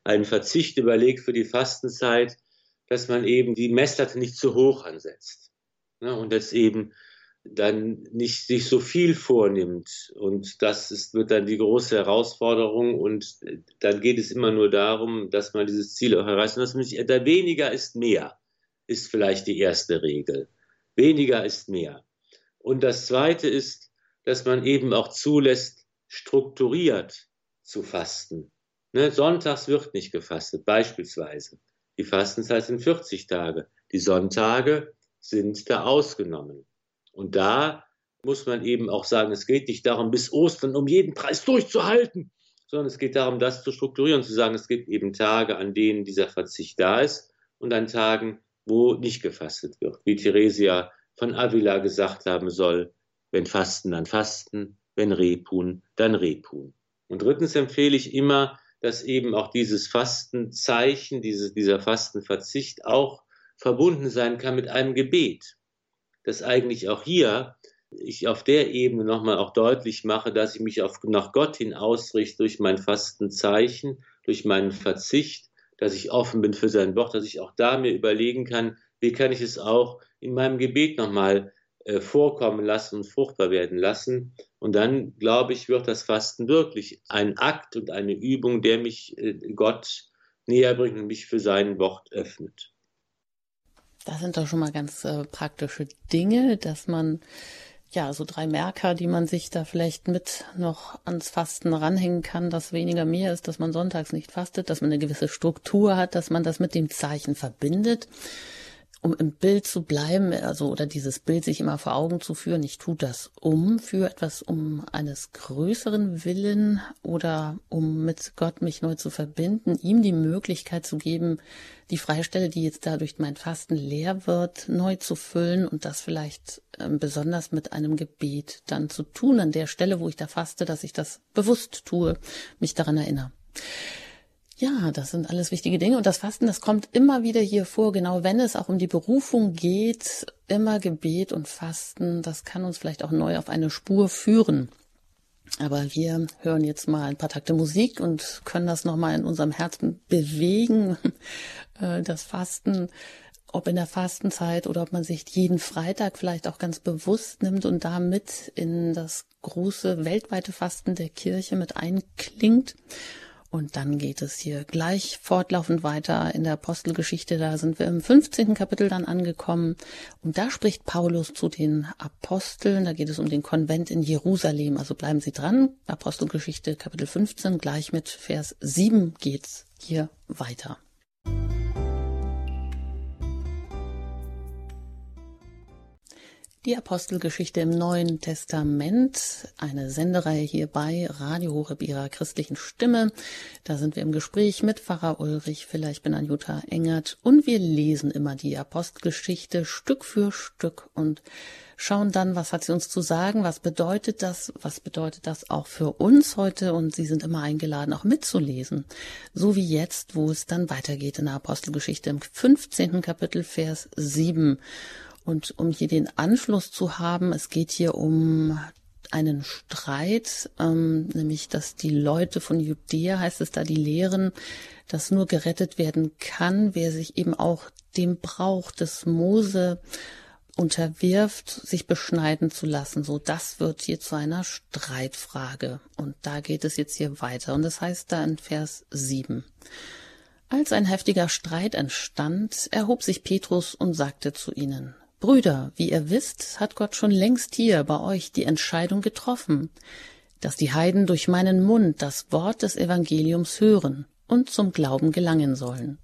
einen Verzicht überlegt für die Fastenzeit, dass man eben die Messlatte nicht zu hoch ansetzt. Ne? Und das eben dann nicht sich so viel vornimmt. Und das ist, wird dann die große Herausforderung. Und dann geht es immer nur darum, dass man dieses Ziel auch erreicht. Und dass man sich, da weniger ist mehr, ist vielleicht die erste Regel. Weniger ist mehr. Und das zweite ist, dass man eben auch zulässt, strukturiert zu fasten. Ne? Sonntags wird nicht gefastet, beispielsweise. Die Fastenzeit sind 40 Tage. Die Sonntage sind da ausgenommen. Und da muss man eben auch sagen, es geht nicht darum, bis Ostern um jeden Preis durchzuhalten, sondern es geht darum, das zu strukturieren, zu sagen, es gibt eben Tage, an denen dieser Verzicht da ist und an Tagen, wo nicht gefastet wird. Wie Theresia von Avila gesagt haben soll, wenn Fasten, dann Fasten, wenn Rebhuhn, dann Rebhuhn. Und drittens empfehle ich immer, dass eben auch dieses Fastenzeichen, dieses, dieser Fastenverzicht auch verbunden sein kann mit einem Gebet dass eigentlich auch hier ich auf der Ebene nochmal auch deutlich mache, dass ich mich auf, nach Gott hin ausrichte durch mein Fastenzeichen, durch meinen Verzicht, dass ich offen bin für sein Wort, dass ich auch da mir überlegen kann, wie kann ich es auch in meinem Gebet nochmal äh, vorkommen lassen und fruchtbar werden lassen. Und dann, glaube ich, wird das Fasten wirklich ein Akt und eine Übung, der mich äh, Gott näher bringt und mich für sein Wort öffnet. Das sind doch schon mal ganz äh, praktische Dinge, dass man ja so drei Merker, die man sich da vielleicht mit noch ans Fasten ranhängen kann, dass weniger mehr ist, dass man sonntags nicht fastet, dass man eine gewisse Struktur hat, dass man das mit dem Zeichen verbindet um im Bild zu bleiben, also oder dieses Bild sich immer vor Augen zu führen, ich tue das um für etwas um eines größeren Willen oder um mit Gott mich neu zu verbinden, ihm die Möglichkeit zu geben, die Freistelle, die jetzt dadurch mein Fasten leer wird, neu zu füllen und das vielleicht äh, besonders mit einem Gebet dann zu tun, an der Stelle, wo ich da faste, dass ich das bewusst tue, mich daran erinnere. Ja, das sind alles wichtige Dinge. Und das Fasten, das kommt immer wieder hier vor, genau wenn es auch um die Berufung geht, immer Gebet und Fasten, das kann uns vielleicht auch neu auf eine Spur führen. Aber wir hören jetzt mal ein paar Takte Musik und können das nochmal in unserem Herzen bewegen. (laughs) Äh, das Fasten, ob in der Fastenzeit oder ob man sich jeden Freitag vielleicht auch ganz bewusst nimmt und damit in das große weltweite Fasten der Kirche mit einklingt. Und dann geht es hier gleich fortlaufend weiter in der Apostelgeschichte. Da sind wir im 15. Kapitel dann angekommen. Und da spricht Paulus zu den Aposteln. Da geht es um den Konvent in Jerusalem. Also bleiben Sie dran. Apostelgeschichte Kapitel 15. Gleich mit Vers 7 geht's hier weiter. Die Apostelgeschichte im Neuen Testament, eine Sendereihe hier bei Radio Horeb ihrer christlichen Stimme. Da sind wir im Gespräch mit Pfarrer Ulrich, vielleicht bin Anjuta Engert und wir lesen immer die Apostelgeschichte Stück für Stück und schauen dann, was hat sie uns zu sagen, was bedeutet das, was bedeutet das auch für uns heute und Sie sind immer eingeladen, auch mitzulesen. So wie jetzt, wo es dann weitergeht in der Apostelgeschichte im 15. Kapitel, Vers 7. Und um hier den Anschluss zu haben, es geht hier um einen Streit, ähm, nämlich dass die Leute von Judäa, heißt es da, die lehren, dass nur gerettet werden kann, wer sich eben auch dem Brauch des Mose unterwirft, sich beschneiden zu lassen. So, das wird hier zu einer Streitfrage. Und da geht es jetzt hier weiter. Und das heißt da in Vers 7. Als ein heftiger Streit entstand, erhob sich Petrus und sagte zu ihnen, Brüder, wie ihr wisst, hat Gott schon längst hier bei euch die Entscheidung getroffen, dass die Heiden durch meinen Mund das Wort des Evangeliums hören und zum Glauben gelangen sollen.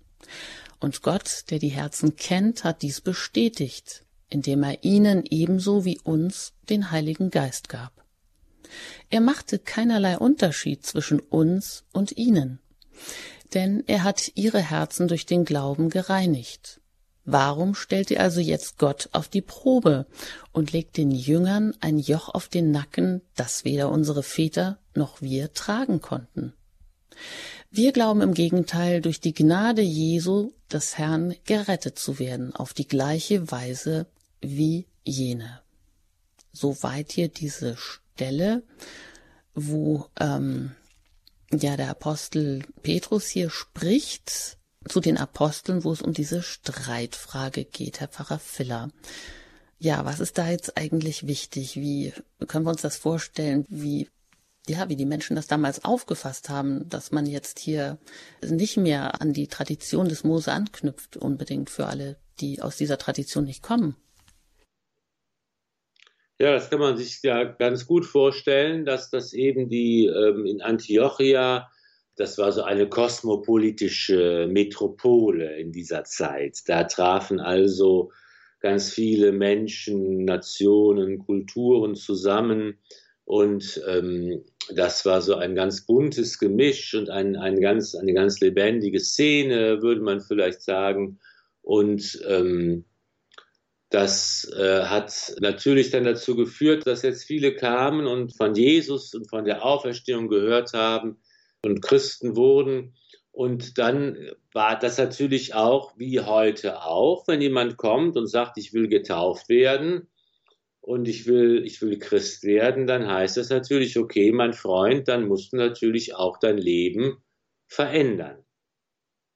Und Gott, der die Herzen kennt, hat dies bestätigt, indem er ihnen ebenso wie uns den Heiligen Geist gab. Er machte keinerlei Unterschied zwischen uns und ihnen, denn er hat ihre Herzen durch den Glauben gereinigt. Warum stellt ihr also jetzt Gott auf die Probe und legt den Jüngern ein Joch auf den Nacken, das weder unsere Väter noch wir tragen konnten? Wir glauben im Gegenteil, durch die Gnade Jesu des Herrn gerettet zu werden, auf die gleiche Weise wie jene. Soweit hier diese Stelle, wo ähm, ja der Apostel Petrus hier spricht zu den Aposteln, wo es um diese Streitfrage geht, Herr Pfarrer Filler. Ja, was ist da jetzt eigentlich wichtig? Wie können wir uns das vorstellen? Wie ja, wie die Menschen das damals aufgefasst haben, dass man jetzt hier nicht mehr an die Tradition des Mose anknüpft, unbedingt für alle, die aus dieser Tradition nicht kommen. Ja, das kann man sich ja ganz gut vorstellen, dass das eben die ähm, in Antiochia, das war so eine kosmopolitische Metropole in dieser Zeit. Da trafen also ganz viele Menschen, Nationen, Kulturen zusammen und ähm, das war so ein ganz buntes Gemisch und ein, ein ganz, eine ganz lebendige Szene, würde man vielleicht sagen. Und ähm, das äh, hat natürlich dann dazu geführt, dass jetzt viele kamen und von Jesus und von der Auferstehung gehört haben und Christen wurden. Und dann war das natürlich auch wie heute auch, wenn jemand kommt und sagt, ich will getauft werden und ich will, ich will Christ werden, dann heißt das natürlich, okay, mein Freund, dann musst du natürlich auch dein Leben verändern.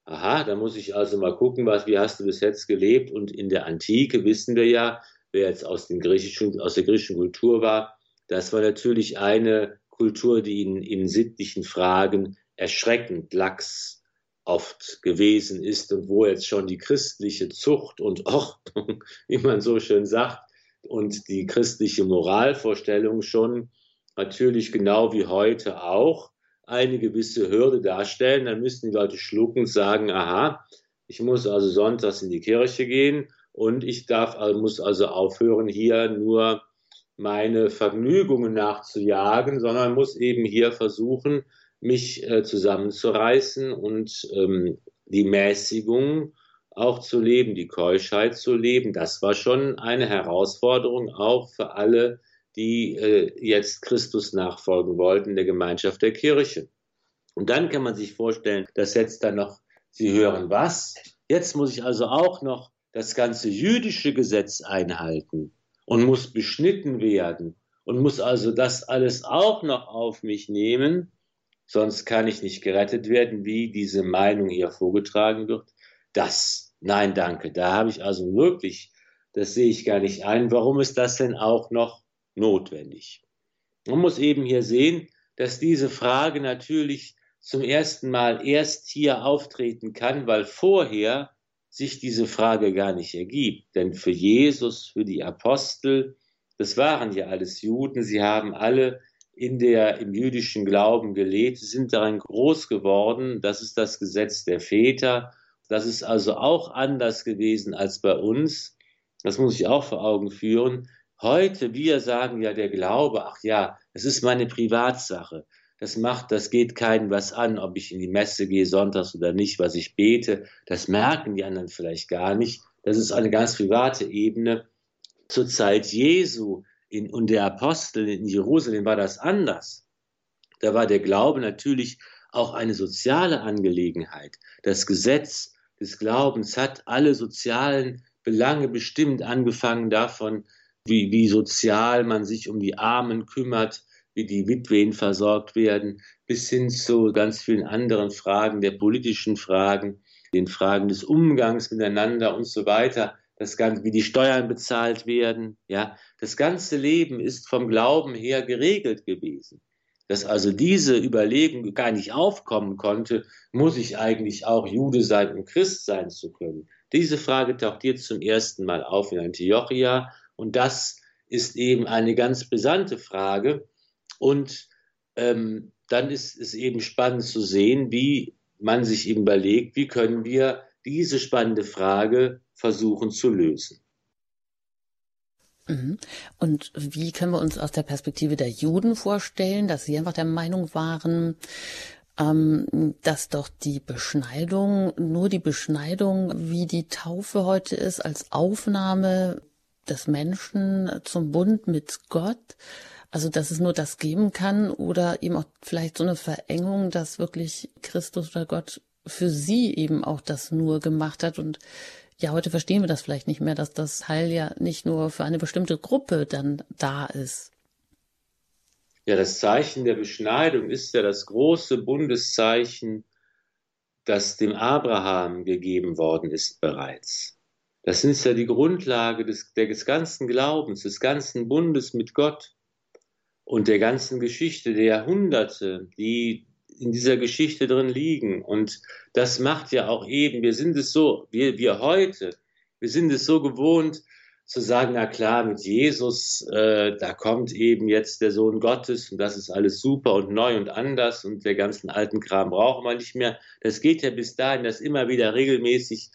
Aha, da muss ich also mal gucken, was, wie hast du bis jetzt gelebt? Und in der Antike wissen wir ja, wer jetzt aus, den griechischen, aus der griechischen Kultur war, das war natürlich eine Kultur, die in, in sittlichen Fragen erschreckend lax oft gewesen ist und wo jetzt schon die christliche Zucht und (laughs) Ordnung, wie man so schön sagt, und die christliche Moralvorstellung schon natürlich genau wie heute auch eine gewisse Hürde darstellen, dann müssten die Leute schlucken und sagen, aha, ich muss also sonntags in die Kirche gehen und ich darf, also muss also aufhören, hier nur meine Vergnügungen nachzujagen, sondern muss eben hier versuchen, mich äh, zusammenzureißen und ähm, die Mäßigung auch zu leben, die Keuschheit zu leben. Das war schon eine Herausforderung auch für alle, die äh, jetzt Christus nachfolgen wollten der Gemeinschaft der Kirche. Und dann kann man sich vorstellen, dass jetzt dann noch, Sie hören was? Jetzt muss ich also auch noch das ganze jüdische Gesetz einhalten und muss beschnitten werden und muss also das alles auch noch auf mich nehmen, sonst kann ich nicht gerettet werden, wie diese Meinung hier vorgetragen wird. Das, nein, danke, da habe ich also wirklich, das sehe ich gar nicht ein. Warum ist das denn auch noch notwendig. Man muss eben hier sehen, dass diese Frage natürlich zum ersten Mal erst hier auftreten kann, weil vorher sich diese Frage gar nicht ergibt. Denn für Jesus, für die Apostel, das waren ja alles Juden, sie haben alle in der, im jüdischen Glauben gelebt, sind daran groß geworden, das ist das Gesetz der Väter, das ist also auch anders gewesen als bei uns, das muss ich auch vor Augen führen, Heute, wir sagen ja der Glaube, ach ja, es ist meine Privatsache. Das macht, das geht keinem was an, ob ich in die Messe gehe sonntags oder nicht, was ich bete. Das merken die anderen vielleicht gar nicht. Das ist eine ganz private Ebene. Zur Zeit Jesu in, und der Apostel in Jerusalem war das anders. Da war der Glaube natürlich auch eine soziale Angelegenheit. Das Gesetz des Glaubens hat alle sozialen Belange bestimmt, angefangen davon, wie, wie sozial man sich um die Armen kümmert, wie die Witwen versorgt werden, bis hin zu ganz vielen anderen Fragen, der politischen Fragen, den Fragen des Umgangs miteinander und so weiter, das Ganze, wie die Steuern bezahlt werden, ja, das ganze Leben ist vom Glauben her geregelt gewesen. Dass also diese Überlegung gar nicht aufkommen konnte, muss ich eigentlich auch Jude sein, um Christ sein zu können. Diese Frage taucht hier zum ersten Mal auf in Antiochia und das ist eben eine ganz brisante Frage. Und ähm, dann ist es eben spannend zu sehen, wie man sich eben überlegt, wie können wir diese spannende Frage versuchen zu lösen. Mhm. Und wie können wir uns aus der Perspektive der Juden vorstellen, dass sie einfach der Meinung waren, ähm, dass doch die Beschneidung, nur die Beschneidung, wie die Taufe heute ist, als Aufnahme des Menschen zum Bund mit Gott, also dass es nur das geben kann oder eben auch vielleicht so eine Verengung, dass wirklich Christus oder Gott für sie eben auch das nur gemacht hat und ja, heute verstehen wir das vielleicht nicht mehr, dass das Heil ja nicht nur für eine bestimmte Gruppe dann da ist. Ja, das Zeichen der Beschneidung ist ja das große Bundeszeichen, das dem Abraham gegeben worden ist bereits. Das ist ja die Grundlage des, des ganzen Glaubens, des ganzen Bundes mit Gott und der ganzen Geschichte der Jahrhunderte, die in dieser Geschichte drin liegen. Und das macht ja auch eben, wir sind es so, wir, wir heute, wir sind es so gewohnt zu sagen, na klar, mit Jesus, äh, da kommt eben jetzt der Sohn Gottes und das ist alles super und neu und anders und der ganzen alten Kram brauchen wir nicht mehr. Das geht ja bis dahin, dass immer wieder regelmäßig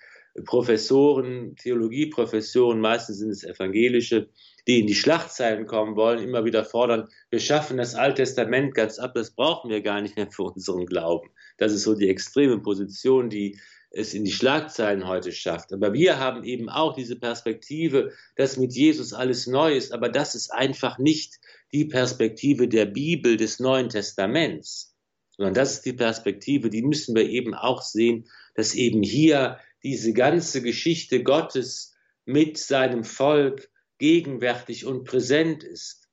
Professoren, Theologieprofessoren, meistens sind es evangelische, die in die Schlachtzeilen kommen wollen, immer wieder fordern, wir schaffen das Alte Testament ganz ab, das brauchen wir gar nicht mehr für unseren Glauben. Das ist so die extreme Position, die es in die Schlagzeilen heute schafft. Aber wir haben eben auch diese Perspektive, dass mit Jesus alles neu ist, aber das ist einfach nicht die Perspektive der Bibel des Neuen Testaments, sondern das ist die Perspektive, die müssen wir eben auch sehen, dass eben hier diese ganze Geschichte Gottes mit seinem Volk gegenwärtig und präsent ist.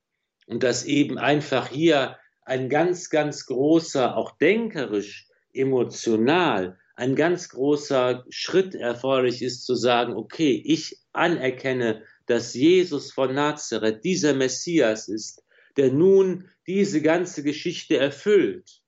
Und dass eben einfach hier ein ganz, ganz großer, auch denkerisch, emotional, ein ganz großer Schritt erforderlich ist zu sagen, okay, ich anerkenne, dass Jesus von Nazareth dieser Messias ist, der nun diese ganze Geschichte erfüllt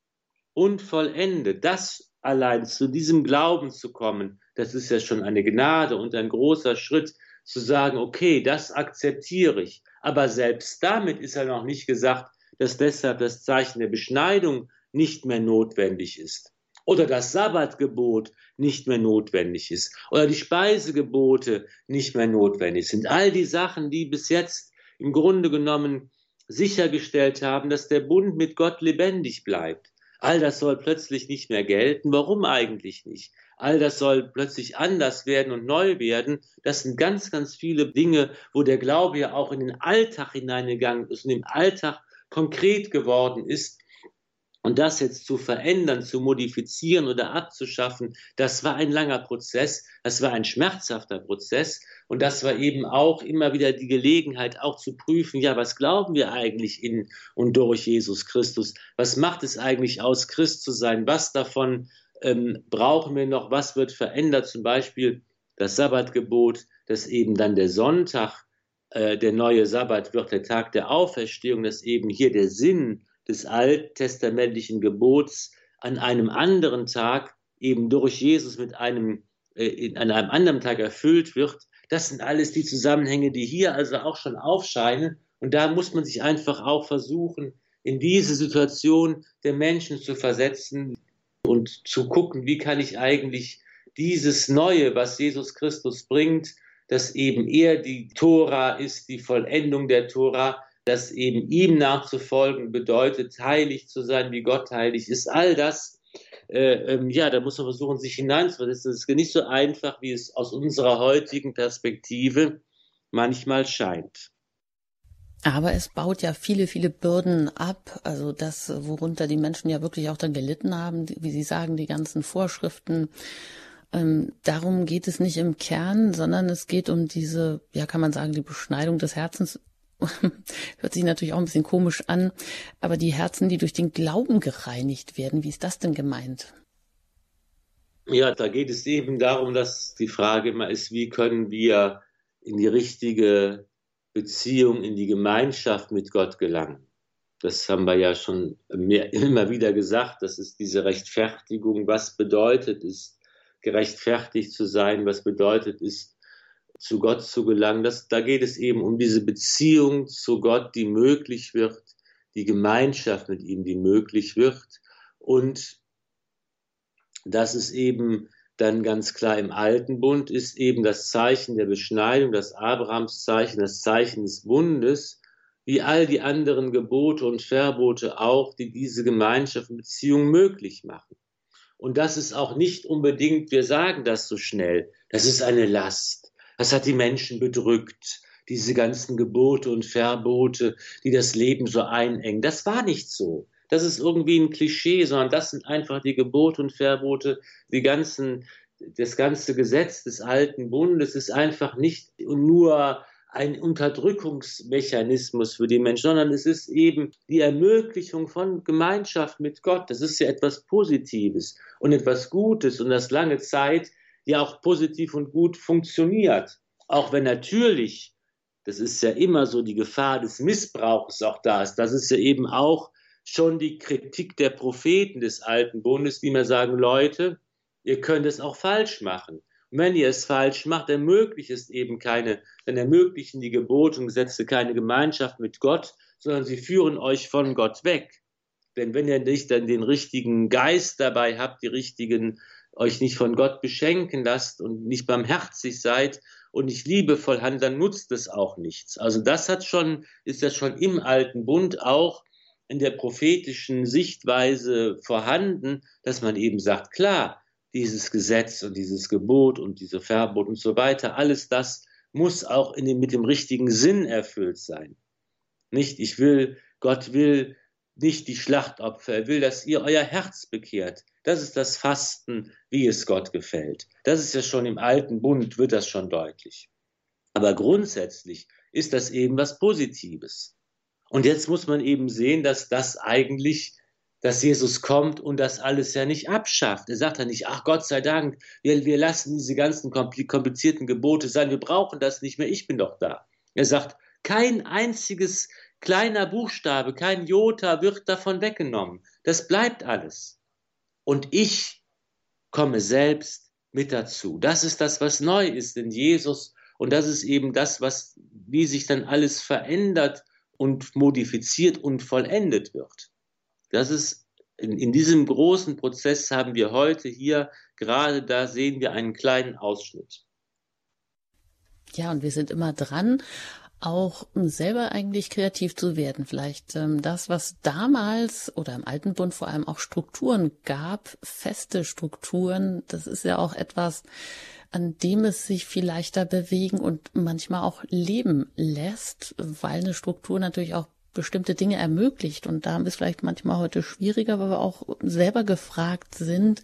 und vollendet. Das allein zu diesem Glauben zu kommen, das ist ja schon eine Gnade und ein großer Schritt, zu sagen, okay, das akzeptiere ich. Aber selbst damit ist ja noch nicht gesagt, dass deshalb das Zeichen der Beschneidung nicht mehr notwendig ist. Oder das Sabbatgebot nicht mehr notwendig ist. Oder die Speisegebote nicht mehr notwendig sind. All die Sachen, die bis jetzt im Grunde genommen sichergestellt haben, dass der Bund mit Gott lebendig bleibt. All das soll plötzlich nicht mehr gelten. Warum eigentlich nicht? All das soll plötzlich anders werden und neu werden. Das sind ganz, ganz viele Dinge, wo der Glaube ja auch in den Alltag hineingegangen ist und im Alltag konkret geworden ist. Und das jetzt zu verändern, zu modifizieren oder abzuschaffen, das war ein langer Prozess, das war ein schmerzhafter Prozess und das war eben auch immer wieder die Gelegenheit, auch zu prüfen, ja, was glauben wir eigentlich in und durch Jesus Christus? Was macht es eigentlich aus, Christ zu sein? Was davon ähm, brauchen wir noch, was wird verändert, zum Beispiel das Sabbatgebot, dass eben dann der Sonntag, äh, der neue Sabbat wird der Tag der Auferstehung, dass eben hier der Sinn des alttestamentlichen Gebots an einem anderen Tag eben durch Jesus mit einem, äh, an einem anderen Tag erfüllt wird. Das sind alles die Zusammenhänge, die hier also auch schon aufscheinen. Und da muss man sich einfach auch versuchen, in diese Situation der Menschen zu versetzen, und zu gucken, wie kann ich eigentlich dieses Neue, was Jesus Christus bringt, dass eben er die Tora ist, die Vollendung der Tora, dass eben ihm nachzufolgen bedeutet, heilig zu sein, wie Gott heilig ist. All das, äh, ähm, ja, da muss man versuchen, sich hineinzuversetzen. Das ist nicht so einfach, wie es aus unserer heutigen Perspektive manchmal scheint. Aber es baut ja viele, viele Bürden ab. Also das, worunter die Menschen ja wirklich auch dann gelitten haben, wie Sie sagen, die ganzen Vorschriften, Ähm, darum geht es nicht im Kern, sondern es geht um diese, ja, kann man sagen, die Beschneidung des Herzens. (laughs) Hört sich natürlich auch ein bisschen komisch an, aber die Herzen, die durch den Glauben gereinigt werden, wie ist das denn gemeint? Ja, da geht es eben darum, dass die Frage immer ist, wie können wir in die richtige Beziehung, in die Gemeinschaft mit Gott gelangen. Das haben wir ja schon mehr, (laughs) immer wieder gesagt. Das ist diese Rechtfertigung. Was bedeutet es, gerechtfertigt zu sein? Was bedeutet es, zu Gott zu gelangen? Das, da geht es eben um diese Beziehung zu Gott, die möglich wird, die Gemeinschaft mit ihm, die möglich wird. Und das ist eben dann ganz klar im Alten Bund, ist eben das Zeichen der Beschneidung, das Abrahamszeichen, das Zeichen des Bundes wie all die anderen Gebote und Verbote auch, die diese Gemeinschaft und Beziehung möglich machen. Und das ist auch nicht unbedingt, wir sagen das so schnell, das ist eine Last. Das hat die Menschen bedrückt, diese ganzen Gebote und Verbote, die das Leben so einengen. Das war nicht so. Das ist irgendwie ein Klischee, sondern das sind einfach die Gebote und Verbote, die ganzen, das ganze Gesetz des alten Bundes ist einfach nicht nur ein Unterdrückungsmechanismus für die Menschen, sondern es ist eben die Ermöglichung von Gemeinschaft mit Gott. Das ist ja etwas Positives und etwas Gutes und das lange Zeit ja auch positiv und gut funktioniert. Auch wenn natürlich, das ist ja immer so, die Gefahr des Missbrauchs auch da ist. Das ist ja eben auch schon die Kritik der Propheten des alten Bundes, die mir sagen, Leute, ihr könnt es auch falsch machen. Und wenn ihr es falsch macht, ermöglicht es eben keine, dann ermöglichen die Gebote und Gesetze keine Gemeinschaft mit Gott, sondern sie führen euch von Gott weg. Denn wenn ihr nicht dann den richtigen Geist dabei habt, die richtigen, euch nicht von Gott beschenken lasst und nicht barmherzig seid und nicht liebevoll handelt, dann nutzt es auch nichts. Also das hat schon, ist das schon im alten Bund auch in der prophetischen Sichtweise vorhanden, dass man eben sagt, klar, dieses Gesetz und dieses Gebot und diese Verbot und so weiter, alles das muss auch dem, mit dem richtigen Sinn erfüllt sein. Nicht, ich will, Gott will nicht die Schlachtopfer, er will, dass ihr euer Herz bekehrt. Das ist das Fasten, wie es Gott gefällt. Das ist ja schon im alten Bund, wird das schon deutlich. Aber grundsätzlich ist das eben was Positives. Und jetzt muss man eben sehen, dass das eigentlich dass Jesus kommt und das alles ja nicht abschafft. Er sagt ja nicht, ach Gott sei Dank, wir, wir lassen diese ganzen komplizierten Gebote sein, wir brauchen das nicht mehr, ich bin doch da. Er sagt, kein einziges kleiner Buchstabe, kein Jota wird davon weggenommen. Das bleibt alles. Und ich komme selbst mit dazu. Das ist das, was neu ist in Jesus. Und das ist eben das, was, wie sich dann alles verändert und modifiziert und vollendet wird. Das ist in, in diesem großen Prozess haben wir heute hier, gerade da sehen wir einen kleinen Ausschnitt. Ja, und wir sind immer dran, auch selber eigentlich kreativ zu werden. Vielleicht ähm, das, was damals oder im Alten Bund vor allem auch Strukturen gab, feste Strukturen, das ist ja auch etwas, an dem es sich viel leichter bewegen und manchmal auch leben lässt, weil eine Struktur natürlich auch bestimmte Dinge ermöglicht. Und da ist vielleicht manchmal heute schwieriger, weil wir auch selber gefragt sind,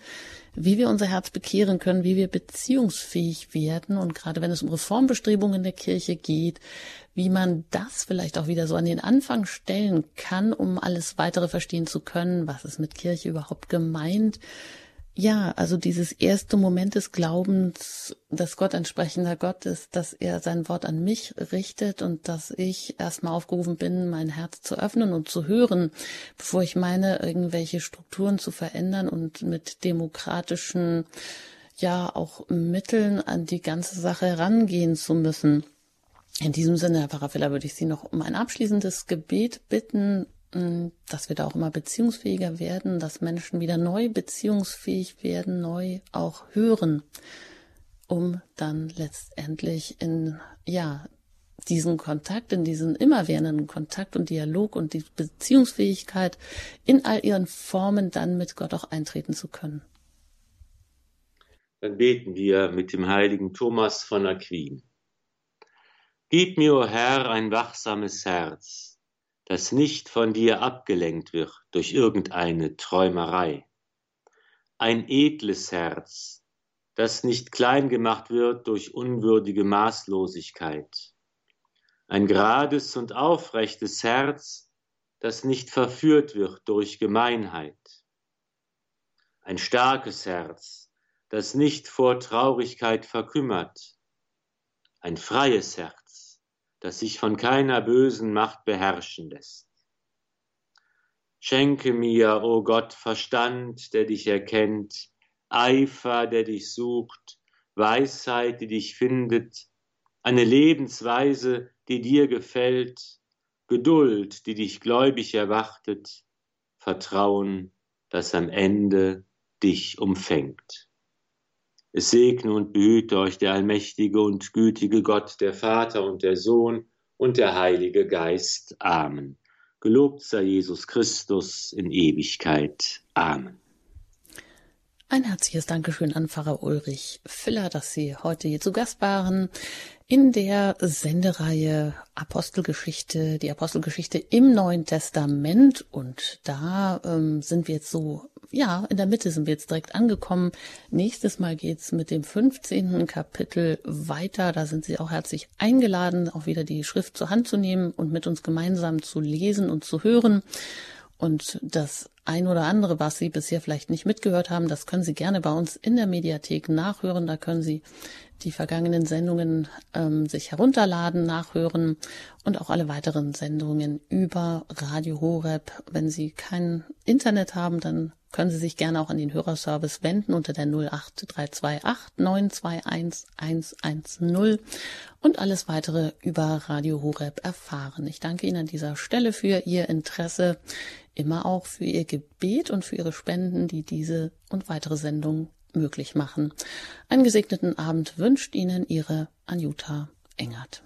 wie wir unser Herz bekehren können, wie wir beziehungsfähig werden. Und gerade wenn es um Reformbestrebungen in der Kirche geht, wie man das vielleicht auch wieder so an den Anfang stellen kann, um alles weitere verstehen zu können. Was ist mit Kirche überhaupt gemeint? Ja, also dieses erste Moment des Glaubens, dass Gott entsprechender Gott ist, dass er sein Wort an mich richtet und dass ich erstmal aufgerufen bin, mein Herz zu öffnen und zu hören, bevor ich meine, irgendwelche Strukturen zu verändern und mit demokratischen, ja, auch Mitteln an die ganze Sache herangehen zu müssen. In diesem Sinne, Herr Pfarrer Filler, würde ich Sie noch um ein abschließendes Gebet bitten, dass wir da auch immer beziehungsfähiger werden, dass Menschen wieder neu beziehungsfähig werden, neu auch hören, um dann letztendlich in, ja, diesen Kontakt, in diesen immerwährenden Kontakt und Dialog und die Beziehungsfähigkeit in all ihren Formen dann mit Gott auch eintreten zu können. Dann beten wir mit dem heiligen Thomas von Aquin. Gib mir, o Herr, ein wachsames Herz das nicht von dir abgelenkt wird durch irgendeine Träumerei. Ein edles Herz, das nicht klein gemacht wird durch unwürdige Maßlosigkeit. Ein gerades und aufrechtes Herz, das nicht verführt wird durch Gemeinheit. Ein starkes Herz, das nicht vor Traurigkeit verkümmert. Ein freies Herz, das sich von keiner bösen Macht beherrschen lässt. Schenke mir, o oh Gott, Verstand, der dich erkennt, Eifer, der dich sucht, Weisheit, die dich findet, eine Lebensweise, die dir gefällt, Geduld, die dich gläubig erwartet, Vertrauen, das am Ende dich umfängt. Es segne und behüte euch der allmächtige und gütige Gott, der Vater und der Sohn und der Heilige Geist. Amen. Gelobt sei Jesus Christus in Ewigkeit. Amen. Ein herzliches Dankeschön an Pfarrer Ulrich Filler, dass Sie heute hier zu Gast waren in der Sendereihe Apostelgeschichte, die Apostelgeschichte im Neuen Testament. Und da ähm, sind wir jetzt so, ja, in der Mitte sind wir jetzt direkt angekommen. Nächstes Mal geht's mit dem 15. Kapitel weiter. Da sind Sie auch herzlich eingeladen, auch wieder die Schrift zur Hand zu nehmen und mit uns gemeinsam zu lesen und zu hören. Und das ein oder andere, was Sie bisher vielleicht nicht mitgehört haben, das können Sie gerne bei uns in der Mediathek nachhören. Da können Sie die vergangenen Sendungen ähm, sich herunterladen, nachhören und auch alle weiteren Sendungen über Radio Horeb. Wenn Sie kein Internet haben, dann können Sie sich gerne auch an den Hörerservice wenden unter der 08328 921 110 und alles weitere über Radio Horeb erfahren. Ich danke Ihnen an dieser Stelle für Ihr Interesse, immer auch für Ihr Gebet und für Ihre Spenden, die diese und weitere Sendungen möglich machen. Einen gesegneten Abend wünscht Ihnen Ihre Anjuta Engert.